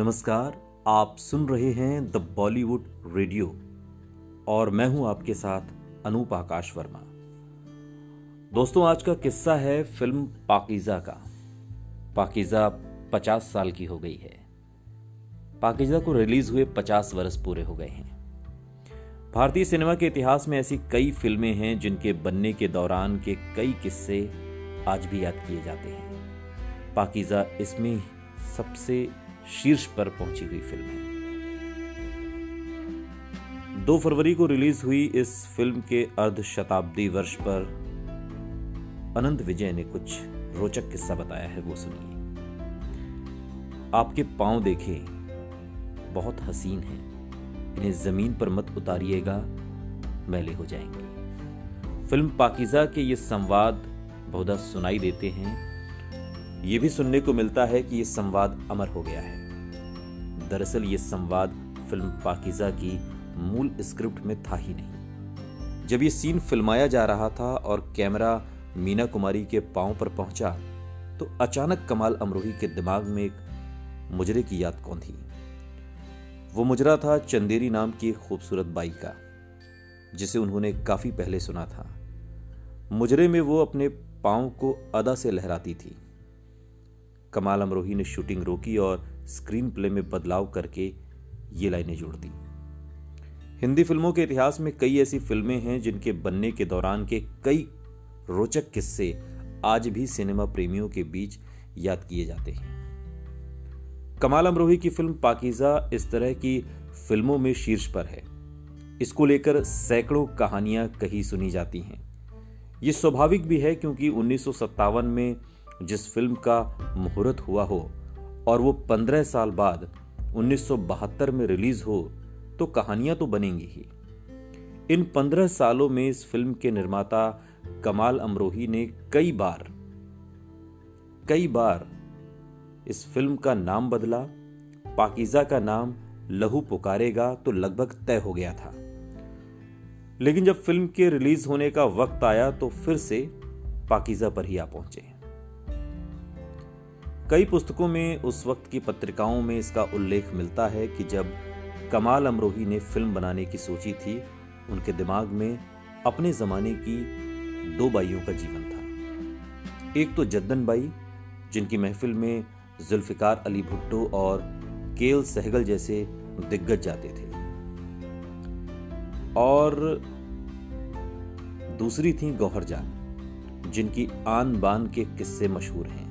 नमस्कार, आप सुन रहे हैं द बॉलीवुड रेडियो और मैं हूँ आपके साथ अनूप आकाश वर्मा। दोस्तों, आज का किस्सा है फ़िल्म पाकिजा का। पाकिजा पचास साल की हो गई है। पाकिजा को रिलीज़ हुए पचास वर्ष पूरे हो गए हैं। भारतीय सिनेमा के इतिहास में ऐसी कई फ़िल्में हैं जिनके बनने के दौरान के कई किस्से आज भी याद किए जाते हैं। पाकिजा इसमें सबसे शीर्ष पर पहुँची हुई फ़िल्म है। दो फरवरी को रिलीज़ हुई इस फ़िल्म के अर्ध शताब्दी वर्ष पर अनंत विजय ने कुछ रोचक किस्सा बताया है, वो सुनिए। आपके पाँव देखे, बहुत हसीन हैं। इन्हें ज़मीन पर मत उतारिएगा, मैले हो जाएँगे। फ़िल्म पाकिजा के ये संवाद बहुधा सुनाई देते हैं। ये भी सुनने को मिलता है कि ये संवाद अमर हो गया है। दरअसल ये संवाद फ़िल्म पाकिजा की मूल स्क्रिप्ट में था ही नहीं। जब ये सीन फिल्माया जा रहा था और कैमरा मीना कुमारी के पाँव पर पहुँचा तो अचानक कमाल अमरोही के दिमाग में एक मुजरे की याद कौन थी वो मुजरा था चंदेरी नाम की खूबसूरत बाई का, जिसे उन्होंने काफ़ी पहले सुना था। मुजरे में वो अपने पाँव को अदा से लहराती थी। कमाल अमरोही ने शूटिंग रोकी और स्क्रीन प्ले में बदलाव करके ये लाइनें जोड़ दी। हिंदी फ़िल्मों के इतिहास में कई ऐसी फ़िल्में हैं जिनके बनने के दौरान के कई रोचक किस्से आज भी सिनेमा प्रेमियों के बीच याद किए जाते हैं। कमाल अमरोही की फ़िल्म पाकिजा इस तरह की फ़िल्मों में शीर्ष पर है। इसको लेकर सैकड़ों कहानियाँ कही सुनी जाती हैं। ये स्वाभाविक भी है क्योंकि उन्नीस सौ सत्तावन में जिस फ़िल्म का मुहूर्त हुआ हो और वो पंद्रह साल बाद 1972 में रिलीज़ हो तो कहानियाँ तो बनेंगी ही। इन पंद्रह सालों में इस फ़िल्म के निर्माता कमाल अमरोही ने कई बार कई बार इस फ़िल्म का नाम बदला, पाकिजा का नाम लहू पुकारेगा तो लगभग तय हो गया था। लेकिन जब फ़िल्म के रिलीज़ होने का वक्त आया तो फिर से पाकिजा पर ही आ पहुँचे। कई पुस्तकों में उस वक्त की पत्रिकाओं में इसका उल्लेख मिलता है कि जब कमाल अमरोही ने फ़िल्म बनाने की सोची थी, उनके दिमाग में अपने जमाने की दो बाइयों का जीवन था। एक तो जद्दन बाई, जिनकी महफिल में जुल्फिकार अली भुट्टो और केल सहगल जैसे दिग्गज जाते थे। और दूसरी थी गौहर जान, जिनकी आन बान के किस्से मशहूर हैं।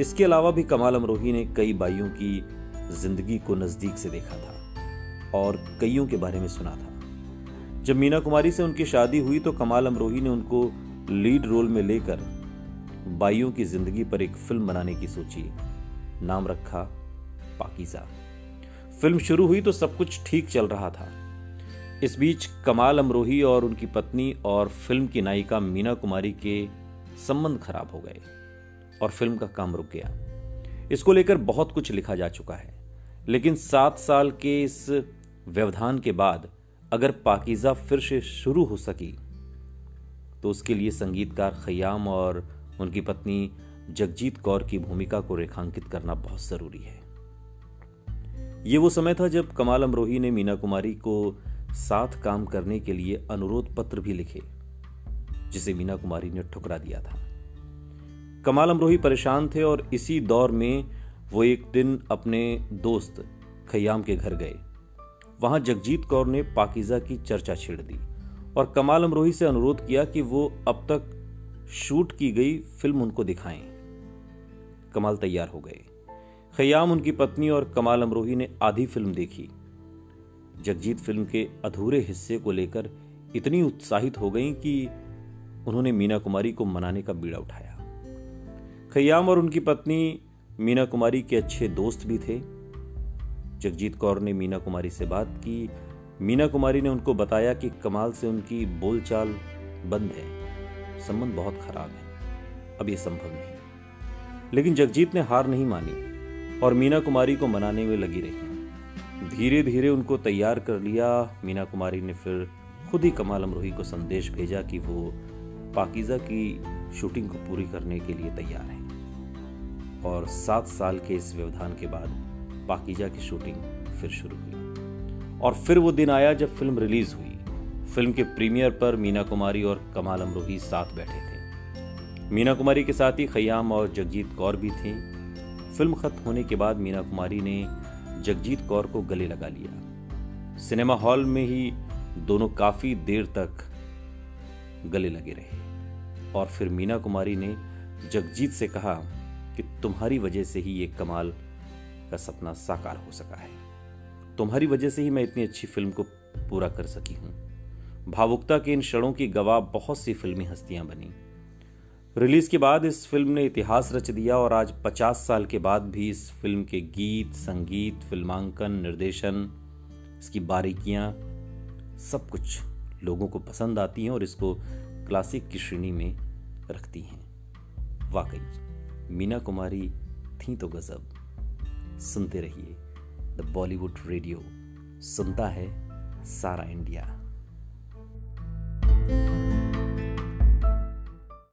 इसके अलावा भी कमाल अमरोही ने कई बाइयों की ज़िंदगी को नज़दीक से देखा था और कईयों के बारे में सुना था। जब मीना कुमारी से उनकी शादी हुई तो कमाल अमरोही ने उनको लीड रोल में लेकर बाइयों की ज़िंदगी पर एक फ़िल्म बनाने की सोची, नाम रखा पाकिजा। फ़िल्म शुरू हुई तो सब कुछ ठीक चल रहा था। इस बीच कमाल अमरोही और उनकी पत्नी और फ़िल्म की नायिका मीना कुमारी के संबंध खराब हो गए। और फ़िल्म का काम रुक गया। इसको लेकर बहुत कुछ लिखा जा चुका है। लेकिन सात साल के इस व्यवधान के बाद अगर पाकिजा फिर से शुरू हो सकी तो उसके लिए संगीतकार खयाम और उनकी पत्नी जगजीत कौर की भूमिका को रेखांकित करना बहुत ज़रूरी है। ये वो समय था जब कमाल अमरोही ने मीना कुमारी को साथ काम करने के लिए अनुरोध पत्र भी लिखे, जिसे मीना कुमारी ने ठुकरा दिया था। कमाल अमरोही परेशान थे और इसी दौर में वो एक दिन अपने दोस्त खयाम के घर गए। वहाँ जगजीत कौर ने पाकिजा की चर्चा छेड़ दी और कमाल अमरोही से अनुरोध किया कि वो अब तक शूट की गई फ़िल्म उनको दिखाएँ। कमाल तैयार हो गए। खयाम उनकी पत्नी और कमाल अमरोही ने आधी फ़िल्म देखी। जगजीत फ़िल्म के अधूरे हिस्से को लेकर इतनी उत्साहित हो गई कि उन्होंने मीना कुमारी को मनाने का बीड़ा उठाया। खयाम और उनकी पत्नी मीना कुमारी के अच्छे दोस्त भी थे। जगजीत कौर ने मीना कुमारी से बात की। मीना कुमारी ने उनको बताया कि कमाल से उनकी बोलचाल बंद है। संबंध बहुत खराब है। अब यह संभव नहीं। लेकिन जगजीत ने हार नहीं मानी और मीना कुमारी को मनाने में लगी रही। धीरे धीरे उनको तैयार कर लिया। मीना कुमारी ने फिर खुद ही कमाल अमरोही को संदेश भेजा कि वो पाकिजा की शूटिंग को पूरी करने के लिए तैयार हैं। और सात साल के इस व्यवधान के बाद पाकिजा की शूटिंग फिर शुरू हुई। और फिर वो दिन आया जब फ़िल्म रिलीज़ हुई। फ़िल्म के प्रीमियर पर मीना कुमारी और कमाल अमरोही साथ बैठे थे। मीना कुमारी के साथ ही खयाम और जगजीत कौर भी थी। फ़िल्म खत्म होने के बाद मीना कुमारी ने जगजीत कौर को गले लगा लिया। सिनेमा हॉल में ही दोनों काफ़ी देर तक गले लगे रहे। और फिर मीना कुमारी ने जगजीत से कहा कि तुम्हारी वजह से ही ये कमाल का सपना साकार हो सका है। तुम्हारी वजह से ही मैं इतनी अच्छी फ़िल्म को पूरा कर सकी हूँ। भावुकता के इन क्षणों की गवाह बहुत सी फिल्मी हस्तियाँ बनी। रिलीज़ के बाद इस फ़िल्म ने इतिहास रच दिया और आज 50 साल के बाद भी इस फ़िल्म के गीत, संगीत, फिल्मांकन, निर्देशन, इसकी बारीकियाँ, सब कुछ लोगों को पसंद आती हैं और इसको क्लासिक की श्रेणी में रखती हैं। वाकई। मीना कुमारी थी तो गजब। सुनते रहिए द बॉलीवुड रेडियो। सुनता है सारा इंडिया।